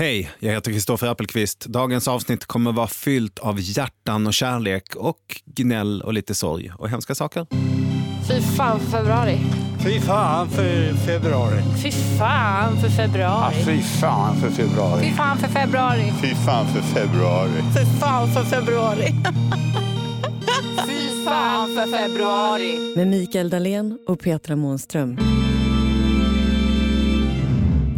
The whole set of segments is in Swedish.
Hej, jag heter Kristoffer Appelqvist. Dagens avsnitt kommer vara fyllt av hjärtan och kärlek och gnäll och lite sorg och hemska saker. Fy fan för februari. Fy fan för februari. Fy fan för februari. Ja, fy fan för februari. Fy fan för februari. Fy fan för februari. Fy fan för februari. fy fan för februari. Med Mikael Dahlén och Petra Månström.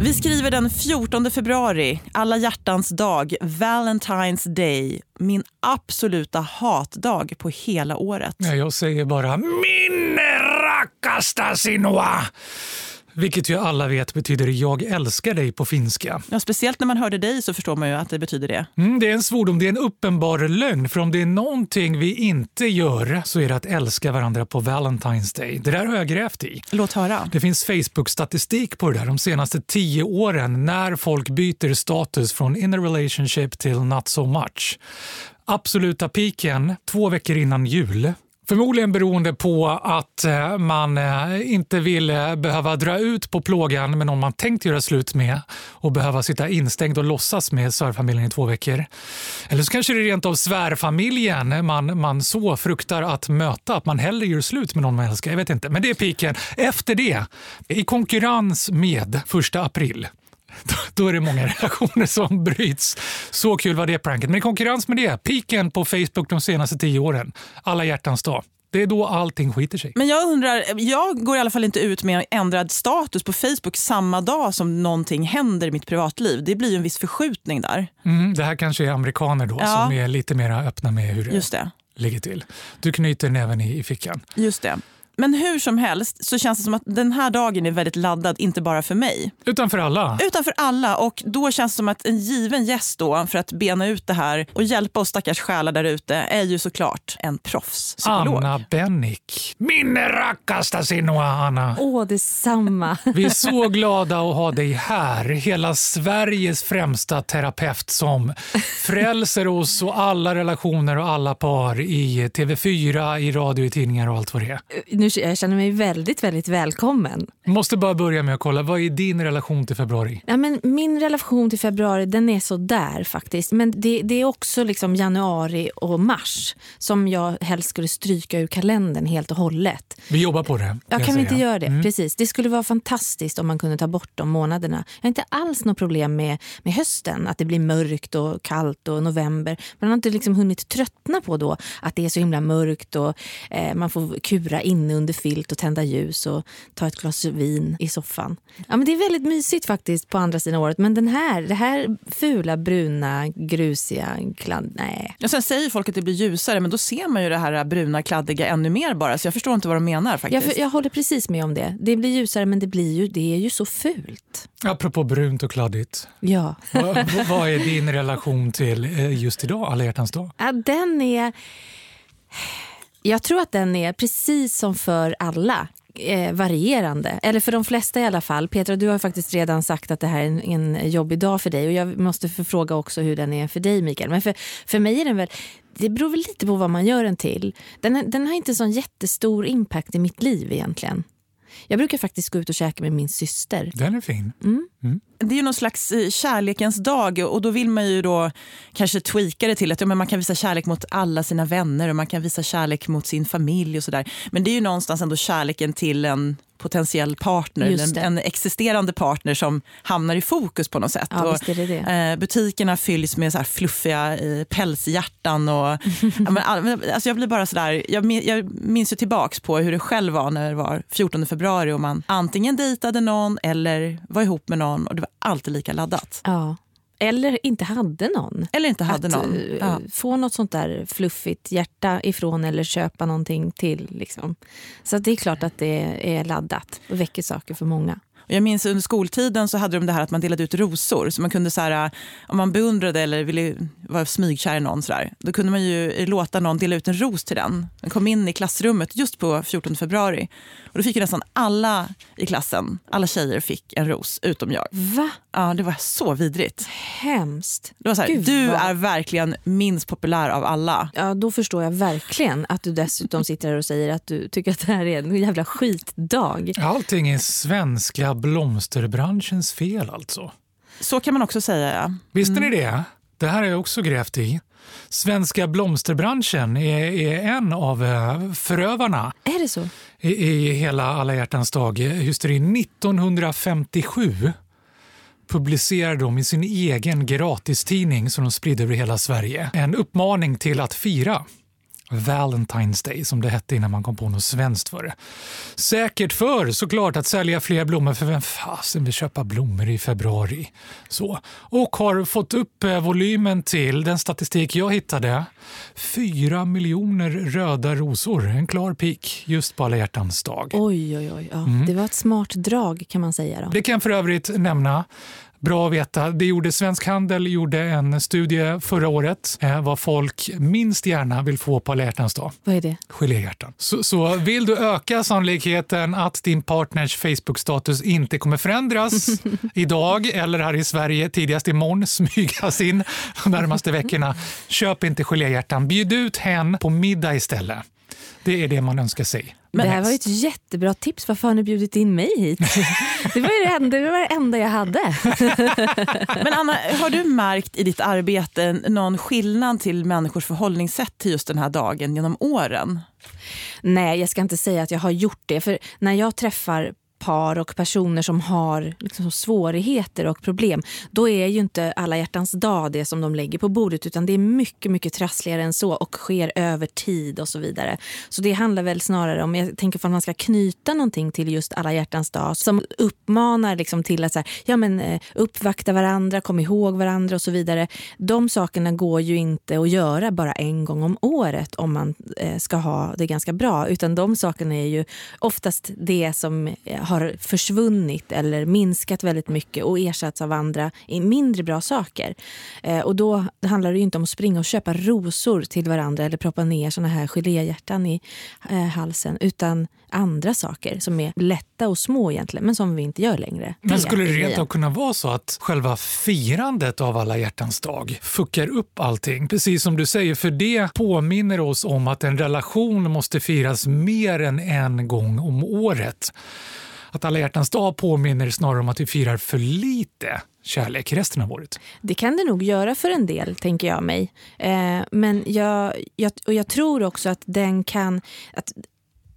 Vi skriver den 14 februari, alla hjärtans dag, Valentine's Day. Min absoluta hatdag på hela året. Ja, jag säger bara min RACKASTA sinua. Vilket ju alla vet betyder jag älskar dig på finska. Ja, speciellt när man hörde dig så förstår man ju att det betyder det. Mm, det är en svordom, det är en uppenbar lögn. För om det är någonting vi inte gör så är det att älska varandra på Valentine's Day. Det där har jag grävt i. Låt höra. Det finns Facebook-statistik på det där de senaste tio åren när folk byter status från in a relationship till not so much. Absoluta piken två veckor innan jul. Förmodligen beroende på att eh, man eh, inte vill eh, behöva dra ut på plågan med någon man tänkt göra slut med och behöva sitta instängd och låtsas med svärfamiljen i två veckor. Eller så kanske det är rent av svärfamiljen man, man så fruktar att möta att man hellre gör slut med någon man älskar. Jag vet inte, men det är piken. Efter det, i konkurrens med första april då är det många relationer som bryts. Så kul var det pranket. Men i konkurrens med det, piken på Facebook de senaste tio åren. Alla hjärtans dag. Det är då allting skiter sig. Men jag undrar, jag går i alla fall inte ut med ändrad status på Facebook samma dag som någonting händer i mitt privatliv. Det blir ju en viss förskjutning där. Mm, det här kanske är amerikaner då Ja. som är lite mer öppna med hur det Just det. ligger till. Du knyter näven i, i fickan. Just det. Men hur som helst så känns det som att den här dagen är väldigt laddad, inte bara för mig. Utan för alla. Utan för alla. Och då känns det som att en given gäst då för att bena ut det här och hjälpa oss stackars själar där ute är ju såklart en proffspsykolog. Anna Bennick. Min rakkasta sinua, Anna. Åh, detsamma. Vi är så glada att ha dig här. Hela Sveriges främsta terapeut som frälser oss och alla relationer och alla par i TV4, i radio, i tidningar och allt vad det är. Nu, jag känner mig väldigt, väldigt välkommen. Måste bara börja med att kolla, vad är din relation till februari? Ja, men min relation till februari den är så där faktiskt. Men det, det är också liksom januari och mars som jag helst skulle stryka ur kalendern helt och hållet. Vi jobbar på det. Ja, jag kan vi inte göra det? Precis. Det skulle vara fantastiskt om man kunde ta bort de månaderna. Jag har inte alls något problem med, med hösten, att det blir mörkt och kallt och november. Man har inte liksom hunnit tröttna på då att det är så himla mörkt och eh, man får kura inne under filt och tända ljus och ta ett glas vin i soffan. Ja, men det är väldigt mysigt faktiskt på andra sidan året. Men den här, det här fula, bruna, grusiga, kladd, nej. Och sen säger folk att det blir ljusare men då ser man ju det här bruna kladdiga ännu mer bara så jag förstår inte vad de menar faktiskt. Jag, jag håller precis med om det. Det blir ljusare men det, blir ju, det är ju så fult. Apropå brunt och kladdigt. Ja. vad, vad är din relation till eh, just idag, alla hjärtans dag? Ja, den är... Jag tror att den är precis som för alla eh, varierande. Eller för de flesta i alla fall. Petra, du har faktiskt redan sagt att det här är en, en jobbig dag för dig. Och Jag måste förfråga också hur den är för dig, Mikael. Men för, för mig är den väl... Det beror väl lite på vad man gör den till. Den, den har inte sån jättestor impact i mitt liv egentligen. Jag brukar faktiskt gå ut och käka med min syster. Den är fin. Det är ju någon slags eh, kärlekens dag och då vill man ju då kanske tweaka det till att ja, men man kan visa kärlek mot alla sina vänner och man kan visa kärlek mot sin familj och sådär. Men det är ju någonstans ändå kärleken till en potentiell partner, en, en existerande partner som hamnar i fokus på något sätt. Ja, och, det det. Eh, butikerna fylls med så här fluffiga eh, pälshjärtan. Och, ja, men, alltså jag blir bara sådär, jag, min- jag minns ju tillbaks på hur det själv var när det var 14 februari och man antingen dejtade någon eller var ihop med någon och det var alltid lika laddat. Ja. Eller inte hade någon. Eller inte hade att någon. eh, Ja. få något sånt där fluffigt hjärta ifrån eller köpa någonting till. Liksom. Så det är klart att det är laddat och väcker saker för många. Och jag minns under skoltiden så hade de det här att man delade ut rosor. Så man kunde så här, om man beundrade eller ville vara smygkär i någon så där, då kunde man ju låta någon dela ut en ros till den. Den kom in i klassrummet just på 14 februari. Och då fick ju nästan alla i klassen, alla tjejer fick en ros, utom jag. Va? Ja, det var så vidrigt. Hemskt. Det var så här, Gud, du vad- är verkligen minst populär av alla. Ja, då förstår jag verkligen att du dessutom sitter här och säger att du tycker att det här är en jävla skitdag. Allting är svenska blomsterbranschens fel alltså. Så kan man också säga. Ja. Visste ni det? Det här har jag också grävt i. Svenska blomsterbranschen är, är en av eh, förövarna Är det så? i, i hela alla hjärtans dag. Hysterin 1957 publicerade de i sin egen gratistidning som de spridde över hela Sverige en uppmaning till att fira Valentine's Day som det hette innan man kom på något svenskt för det. Säkert för såklart att sälja fler blommor för vem fasen vill köpa blommor i februari? Så. Och har fått upp eh, volymen till, den statistik jag hittade, 4 miljoner röda rosor. En klar peak just på alla hjärtans dag. Oj, oj, oj. Ja. Mm. Det var ett smart drag kan man säga. Då. Det kan för övrigt nämna. Bra att veta. Det gjorde Svensk Handel gjorde en studie förra året eh, vad folk minst gärna vill få på alla hjärtans dag. Vad är det? Geléhjärtan. Så, så vill du öka sannolikheten att din partners Facebook-status inte kommer förändras idag eller här i Sverige tidigast imorgon, smygas in de närmaste veckorna. Köp inte geléhjärtan. Bjud ut hen på middag istället. Det är det man önskar sig. det här var ju ett jättebra tips. Varför har ni bjudit in mig hit? Det var ju det enda, det var det enda jag hade. Men Anna, har du märkt i ditt arbete någon skillnad till människors förhållningssätt till just den här dagen genom åren? Nej, jag ska inte säga att jag har gjort det. För när jag träffar par och personer som har liksom svårigheter och problem, då är ju inte alla hjärtans dag det som de lägger på bordet utan det är mycket, mycket trassligare än så och sker över tid och så vidare. Så det handlar väl snarare om, jag tänker om man ska knyta någonting till just alla hjärtans dag som uppmanar liksom till att så här, ja, men, eh, uppvakta varandra, kom ihåg varandra och så vidare. De sakerna går ju inte att göra bara en gång om året om man eh, ska ha det ganska bra utan de sakerna är ju oftast det som eh, har har försvunnit eller minskat väldigt mycket och ersatts av andra mindre bra saker. Eh, och då handlar det inte om att springa och köpa rosor till varandra eller proppa ner såna här geléhjärtan i eh, halsen utan andra saker som är lätta och små egentligen men som vi inte gör längre. Men skulle det rent av kunna vara så att själva firandet av alla hjärtans dag fuckar upp allting? Precis som du säger, för det påminner oss om att en relation måste firas mer än en gång om året. Att alla hjärtans dag påminner snarare om att vi firar för lite kärlek resten av året. Det kan det nog göra för en del, tänker jag mig. Eh, men jag, jag, och jag tror också att den kan... Att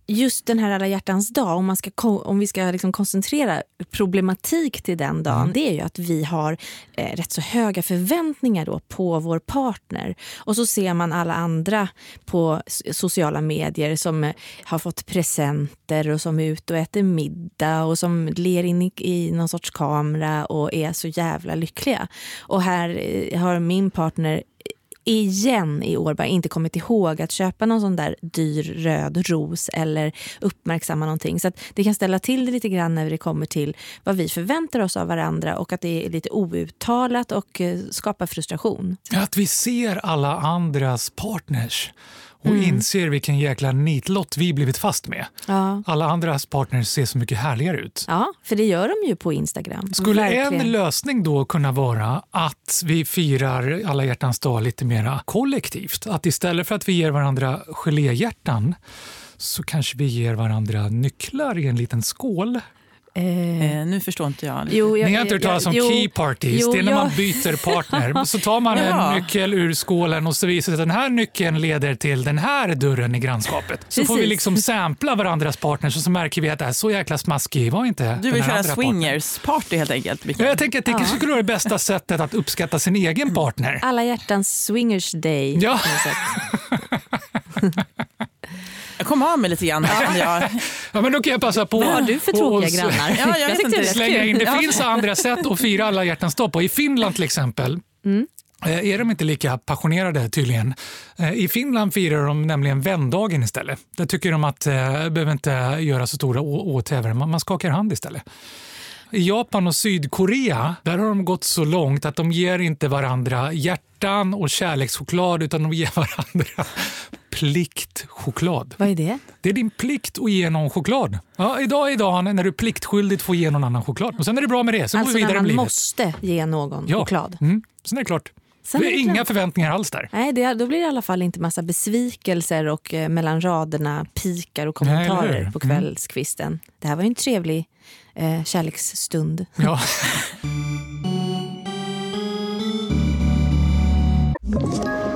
just den här alla hjärtans dag, om, man ska, om vi ska liksom koncentrera problematik till den dagen, det är ju att vi har eh, rätt så höga förväntningar då på vår partner. Och så ser man alla andra på sociala medier som eh, har fått presenter och som är ute och äter middag och som ler in i, i någon sorts kamera och är så jävla lyckliga. Och här eh, har min partner igen i år bara inte kommit ihåg att köpa någon sån där dyr röd ros eller uppmärksamma någonting. Så att det kan ställa till det lite grann när det kommer till vad vi förväntar oss av varandra och att det är lite outtalat och eh, skapar frustration. Att vi ser alla andras partners och inser vilken jäkla nitlott vi blivit fast med. Ja. Alla andras partners ser så mycket härligare ut. ja, för det gör de ju på Instagram. Skulle Verkligen. en lösning då kunna vara att vi firar alla hjärtans dag lite mera kollektivt? Att istället för att vi ger varandra geléhjärtan så kanske vi ger varandra nycklar i en liten skål. Eh, Eh, nu förstår inte jag. jo, jag- Ni har inte hört talas om jo, key parties? jo, det är när jag- man byter partner. Så tar man Ja. en nyckel ur skålen och så visar det att den här nyckeln leder till den här dörren i grannskapet. Så får vi Precis. liksom sampla varandras partners och så märker vi att det är så jäkla smaskig var inte Du vill köra swingers-party helt enkelt. Ja, Jag tänker att det skulle vara det bästa sättet att uppskatta sin egen partner. Alla hjärtans swingers day. Ja. Jag kom av mig lite grann. jag. Ja, men då kan jag passa på Vad har du för tråkiga grannar? Ja, jag vet inte. tyckte det slänga in. Det finns andra sätt att fira alla hjärtans dag på. I Finland till exempel Mm. eh, är de inte lika passionerade tydligen. Eh, I Finland firar de nämligen vändagen istället. Där tycker de att eh, behöver inte göra så stora åthävor. Man, man skakar hand istället. I Japan och Sydkorea där har de gått så långt att de ger inte varandra hjärtan och kärlekschoklad utan de ger varandra pliktchoklad. Vad är det? Det är din plikt att ge någon choklad. Ja, idag är dagen när du pliktskyldigt får ge någon annan choklad. Och sen är det bra med det. Sen alltså går vi alltså, vidare när man livet. måste ge någon ja. choklad. Mm. Sen är det klart. Sen det är, det är inga förväntningar alls där. Nej, det, då blir det i alla fall inte massa besvikelser och eh, mellan raderna pikar och kommentarer Nej, på mm. kvällskvisten. Mm. Det här var ju en trevlig eh, kärleksstund. Ja.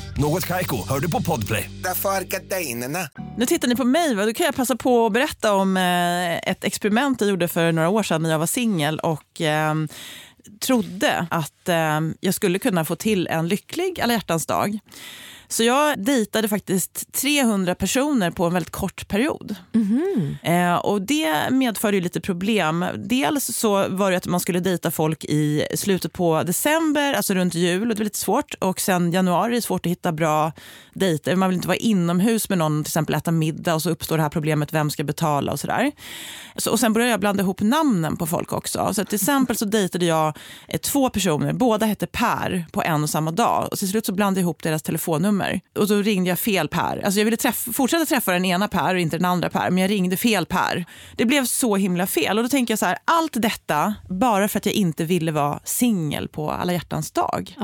Något Kaiko, hör du på Podplay. Därför är gardinerna. Nu tittar ni på mig, va? då kan jag passa på att berätta om eh, ett experiment jag gjorde för några år sedan när jag var singel och eh, trodde att eh, jag skulle kunna få till en lycklig alla hjärtans dag. Så jag dejtade faktiskt 300 personer på en väldigt kort period. Eh, och Det medförde ju lite problem. Dels så var det att man skulle dejta folk i slutet på december, alltså runt jul. och Det var lite svårt. Och sen januari är det svårt att hitta bra dejter. Man vill inte vara inomhus med någon, till exempel äta middag och så uppstår det här problemet, vem ska betala och sådär. Så, och sen började jag blanda ihop namnen på folk också. Så till exempel så dejtade jag eh, två personer, båda hette Per på en och samma dag. Och till slut så blandade jag ihop deras telefonnummer. Och då ringde jag fel Per. Alltså jag ville träffa, fortsätta träffa den ena Per och inte den andra Per, men jag ringde fel Per. Det blev så himla fel. Och då tänker jag så här, allt detta bara för att jag inte ville vara singel på alla hjärtans dag.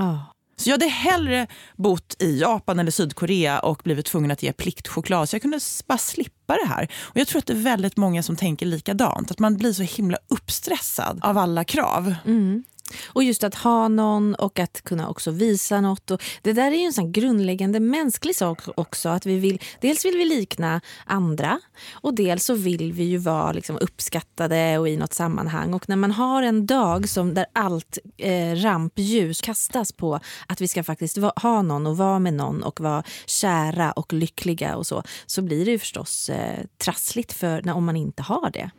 Så jag hade hellre bott i Japan eller Sydkorea och blivit tvungen att ge pliktchoklad så jag kunde bara slippa det här. Och jag tror att det är väldigt många som tänker likadant. Att man blir så himla uppstressad av alla krav. Mm. Och just att ha någon och att kunna också visa något. Och det där är ju en sån grundläggande mänsklig sak också. Att vi vill, dels vill vi likna andra och dels så vill vi ju vara liksom uppskattade och i något sammanhang. Och när man har en dag som där allt eh, rampljus kastas på att vi ska faktiskt va- ha någon och vara med någon och vara kära och lyckliga och så, så blir det ju förstås eh, trassligt för när, om man inte har det.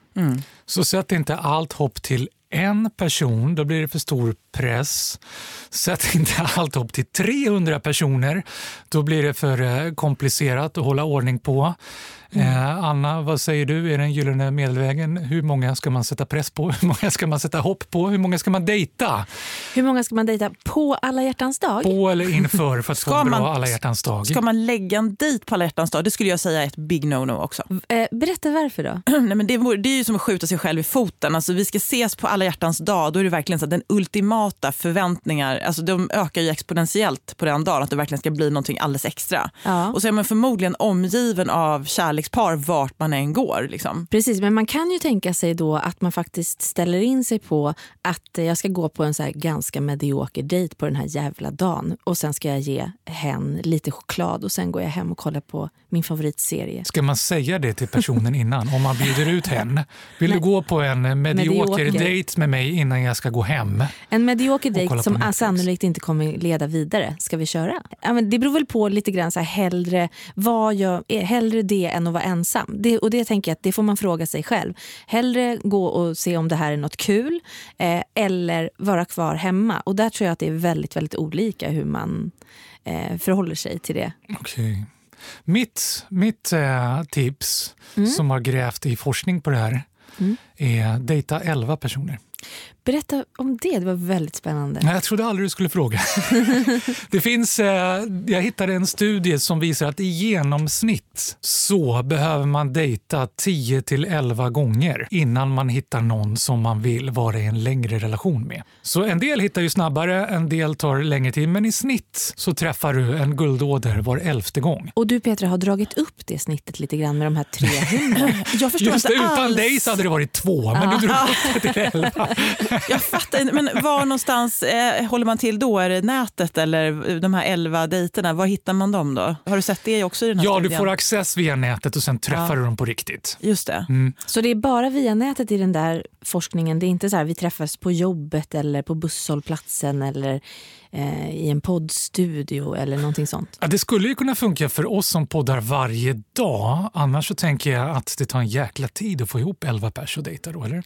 Så sätt inte allt hopp till en person, då blir det för stor press. Sätt inte allt hopp till 300 personer, då blir det för eh, komplicerat att hålla ordning på. Eh, Anna, vad säger du? Är den gyllene medelvägen? Hur många ska man sätta press på? Hur många ska man sätta hopp på? Hur många ska man dejta? Hur många ska man dejta på alla hjärtans dag? På eller inför för att få Ska en bra man- alla hjärtans dag? Ska man lägga en dejt på alla hjärtans dag? Det skulle jag säga är ett big no-no också. Eh, berätta varför då. Nej, men det, det är ju som att skjuta sig själv i foten. Alltså, vi ska ses på alla hjärtans dag. Då är det verkligen så att den ultimata förväntningar, alltså, de ökar ju exponentiellt på den dagen. Att det verkligen ska bli någonting alldeles extra. Ja. Och så är man förmodligen omgiven av kärlekspar vart man än går. Liksom. Precis, men man kan ju tänka sig då att man faktiskt ställer in sig på att eh, jag ska gå på en så här ganska medioker dejt på den här jävla dagen och sen ska jag ge hen lite choklad och sen går jag hem och kollar på min favoritserie. Ska man säga det till personen innan? Om man bjuder ut hen? Vill du gå på en medioker Medioker. dejt med mig innan jag ska gå hem? En medioker dejt som Netflix. sannolikt inte kommer leda vidare. Ska vi köra? Ja, men det beror väl på lite grann så här, hellre, vad jag, eh, hellre det än att vara ensam. Det, och det tänker jag att det får man fråga sig själv. Hellre gå och se om det här är något kul eh, eller vara kvar hemma. Och där tror jag att det är väldigt, väldigt olika hur man eh, förhåller sig till det. Okej. Mitt, mitt eh, tips, som har grävt i forskning på det här, mm. är dejta 11 personer. Berätta om det, det var väldigt spännande. Jag trodde aldrig du skulle fråga. det finns, eh, jag hittade en studie som visar att i genomsnitt så behöver man dejta 10 till 11 gånger innan man hittar någon som man vill vara i en längre relation med. Så en del hittar ju snabbare, en del tar längre tid, men i snitt så träffar du en guldåder var elfte gång. Och du Petra har dragit upp det snittet lite grann med de här 300. Jag förstår Just det, inte utan alls. dig så hade det varit två, men du drog upp det till elva. Jag fattar inte. Men var någonstans eh, håller man till då? Är det nätet eller de här elva dejterna? Var hittar man dem då? Har du sett det också i den här Ja, du studien? får access via nätet och sen träffar Ja. du dem på riktigt. Just det. Så det är bara via nätet i den där forskningen? Det är inte så här vi träffas på jobbet eller på busshållplatsen eller eh, i en poddstudio eller någonting sånt? Ja, det skulle ju kunna funka för oss som poddar varje dag. Annars så tänker jag att det tar en jäkla tid att få ihop 11 pers och dejta då, eller?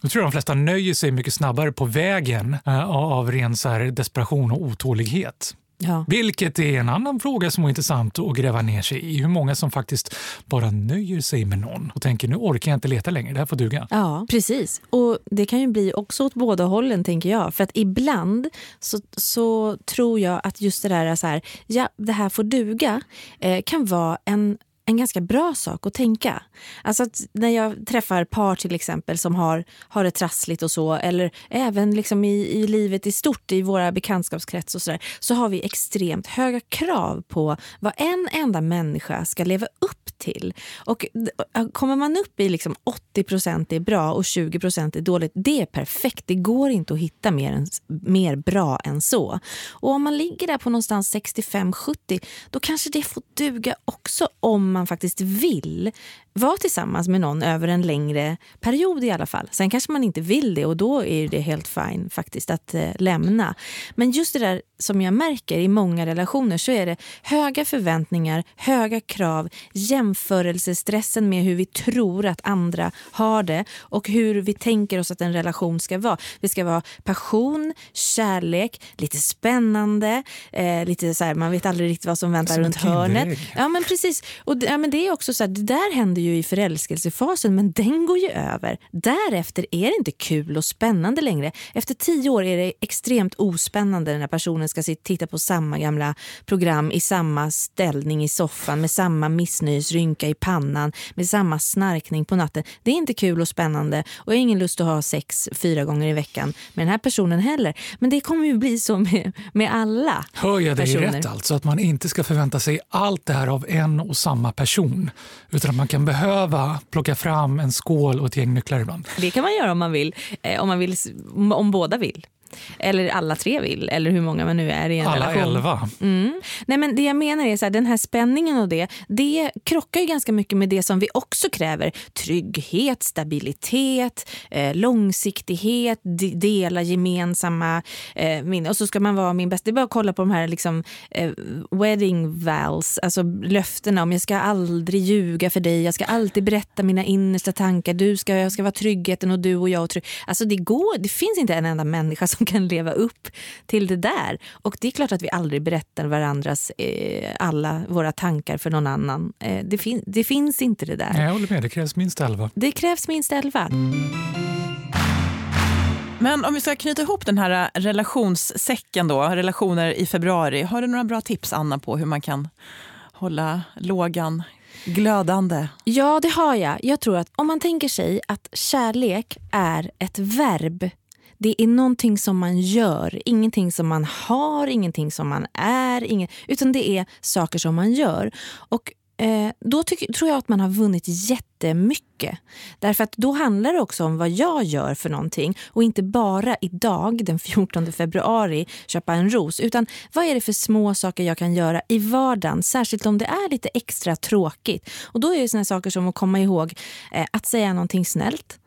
Jag tror de flesta nöjer sig mycket snabbare på vägen eh, av ren så här desperation och otålighet. Ja. Vilket är en annan fråga som är intressant att gräva ner sig i. Hur många som faktiskt bara nöjer sig med någon och tänker nu orkar jag inte leta längre, det här får duga. Ja, precis. Och det kan ju bli också åt båda hållen tänker jag. För att ibland så, så tror jag att just det där så här, ja det här får duga, eh, kan vara en en ganska bra sak att tänka. Alltså att när jag träffar par till exempel som har, har det trassligt och så eller även liksom i, i livet i stort i våra bekantskapskrets och så där, så har vi extremt höga krav på vad en enda människa ska leva upp till. Och kommer man upp i liksom 80% är bra och 20% är dåligt, det är perfekt. Det går inte att hitta mer, än, mer bra än så. Och om man ligger där på någonstans 65-70, då kanske det får duga också om man faktiskt vill vara tillsammans med någon över en längre period i alla fall. Sen kanske man inte vill det och då är det helt fine faktiskt att eh, lämna. Men just det där som jag märker i många relationer så är det höga förväntningar, höga krav, jämförelsestressen med hur vi tror att andra har det och hur vi tänker oss att en relation ska vara. Det ska vara passion, kärlek, lite spännande, eh, lite så här, man vet aldrig riktigt vad som väntar Som runt hörnet. Ja men precis. Och, ja, men det är också så här, det där händer ju i förälskelsefasen men den går ju över. Därefter är det inte kul och spännande längre. Efter tio år är det extremt ospännande när personen ska titta på samma gamla program i samma ställning i soffan med samma missnöjesrynka i pannan med samma snarkning på natten. Det är inte kul och spännande och jag har ingen lust att ha sex fyra gånger i veckan med den här personen heller. Men det kommer ju bli så med, med alla Hör jag dig personer. rätt alltså? Att man inte ska förvänta sig allt det här av en och samma person. Utan att man kan behöva plocka fram en skål och ett gäng nycklar ibland. Det kan man göra om man vill. Eh, om, man vill om båda vill. Eller alla tre vill, eller hur många man nu är i en Alla relation. elva. Mm. Nej, men det jag menar är så här, den här spänningen och det, det krockar ju ganska mycket med det som vi också kräver. Trygghet, stabilitet, eh, långsiktighet, de, dela gemensamma eh, minnen. Och så ska man vara min bästa. Det är bara att kolla på de här liksom, eh, wedding vows, alltså löftena om jag ska aldrig ljuga för dig, jag ska alltid berätta mina innersta tankar, du ska, jag ska vara tryggheten och du och jag. Och trygg. Alltså det, går, det finns inte en enda människa som kan leva upp till det där. Och det är klart att vi aldrig berättar varandras, eh, alla våra tankar för någon annan. Eh, det, fin- det finns inte det där. Nej, Jag håller med, det krävs minst elva. Det krävs minst elva. Men om vi ska knyta ihop den här äh, relationssäcken då, relationer i februari. Har du några bra tips Anna på hur man kan hålla lågan glödande? Ja, det har jag. Jag tror att om man tänker sig att kärlek är ett verb. Det är någonting som man gör, ingenting som man har, ingenting som man är, ingen, utan det är saker som man gör. Och eh, då tycker, tror jag att man har vunnit jättemycket. Därför att då handlar det också om vad jag gör för någonting och inte bara idag den 14 februari köpa en ros utan vad är det för små saker jag kan göra i vardagen särskilt om det är lite extra tråkigt. Och då är det såna saker som att komma ihåg eh, att säga någonting snällt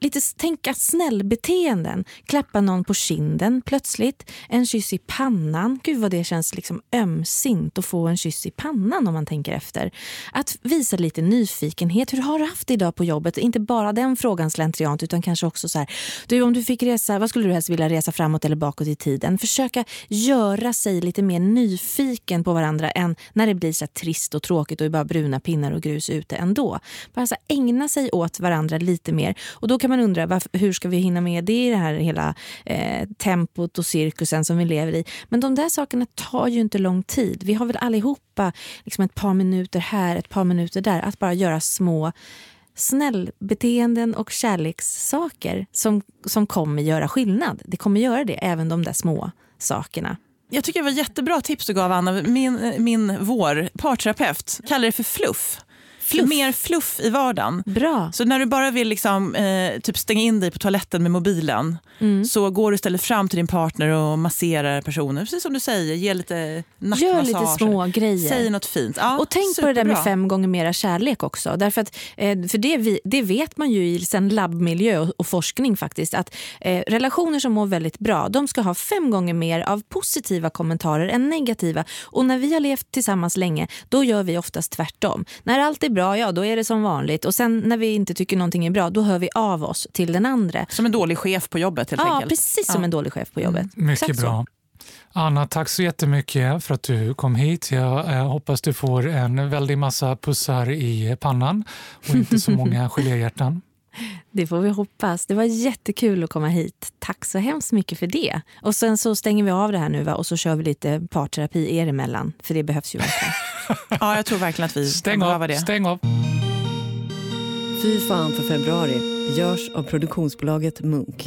lite tänka snällbeteenden. Klappa någon på kinden plötsligt. En kyss i pannan. Gud vad det känns liksom ömsint att få en kyss i pannan om man tänker efter. Att visa lite nyfikenhet. Hur har du haft det idag på jobbet? Inte bara den frågan slentriant utan kanske också så här. Du, om du fick resa, vad skulle du helst vilja resa framåt eller bakåt i tiden? Försöka göra sig lite mer nyfiken på varandra än när det blir så här trist och tråkigt och det är bara bruna pinnar och grus ute ändå. Bara så här, ägna sig åt varandra lite mer. Och då kan man undra varför, hur ska vi hinna med det i det här hela eh, tempot och cirkusen som vi lever i. Men de där sakerna tar ju inte lång tid. Vi har väl allihopa liksom ett par minuter här, ett par minuter där. Att bara göra små snällbeteenden och kärlekssaker som, som kommer göra skillnad. Det kommer göra det, även de där små sakerna. Jag tycker det var jättebra tips du gav Anna. Min, min vår parterapeut kallar det för fluff. Fluff. Mer fluff i vardagen. Bra. Så när du bara vill liksom, eh, typ stänga in dig på toaletten med mobilen Mm. så går du istället fram till din partner och masserar personen. Precis som du säger, ge lite nackmassage. Gör lite små grejer. Säg något fint. Ja, och tänk på det där med superbra. fem gånger mera kärlek också. Därför att, eh, för det, vi, det vet man ju i sen labbmiljö och, och forskning faktiskt. Att eh, relationer som mår väldigt bra, de ska ha fem gånger mer av positiva kommentarer än negativa. Och när vi har levt tillsammans länge, då gör vi oftast tvärtom. När allt är bra, ja då är det som vanligt. Och sen när vi inte tycker någonting är bra, då hör vi av oss till den andra. Som en dålig chef på jobbet helt Ja, enkelt. precis som Ja. en dålig chef på jobbet. Mycket Exakt så. bra. Anna, tack så jättemycket för att du kom hit. Jag eh, hoppas du får en väldig massa pussar i pannan och inte så många geléhjärtan. Det får vi hoppas. Det var jättekul att komma hit. Tack så hemskt mycket för det. Och sen så stänger vi av det här nu va? och så kör vi lite parterapi er emellan. För det behövs ju verkligen. Ja, jag tror verkligen att vi Stäng av, det. stäng av. Fy fan för februari görs av produktionsbolaget Munk.